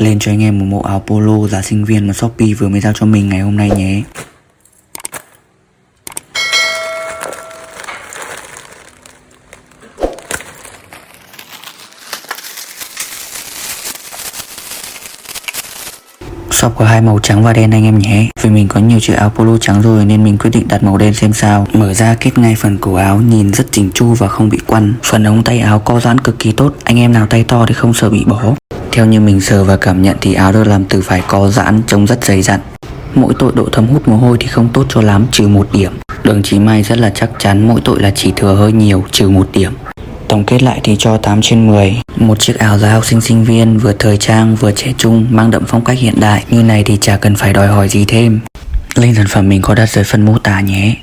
Lên cho anh em một mẫu áo polo giá sinh viên mà Shopee vừa mới giao cho mình ngày hôm nay nhé. Shop có hai màu trắng và đen anh em nhé. Vì mình có nhiều chiếc áo polo trắng rồi nên mình quyết định đặt màu đen xem sao. Mở ra kết ngay phần cổ áo, nhìn rất chỉnh chu và không bị quăn. Phần ống tay áo co giãn cực kỳ tốt. Anh em nào tay to thì không sợ bị bó. Theo như mình sờ và cảm nhận thì áo được làm từ vải co giãn trông rất dày dặn. Mỗi tội độ thấm hút mồ hôi thì không tốt cho lắm, trừ một điểm. Đường chỉ may rất là chắc chắn mỗi tội là chỉ thừa hơi nhiều, trừ một điểm. Tổng kết lại thì cho 8 trên 10 Một chiếc áo giá học sinh sinh viên, vừa thời trang, vừa trẻ trung, mang đậm phong cách hiện đại. Như này thì chả cần phải đòi hỏi gì thêm. Link sản phẩm mình có đặt dưới phần mô tả nhé.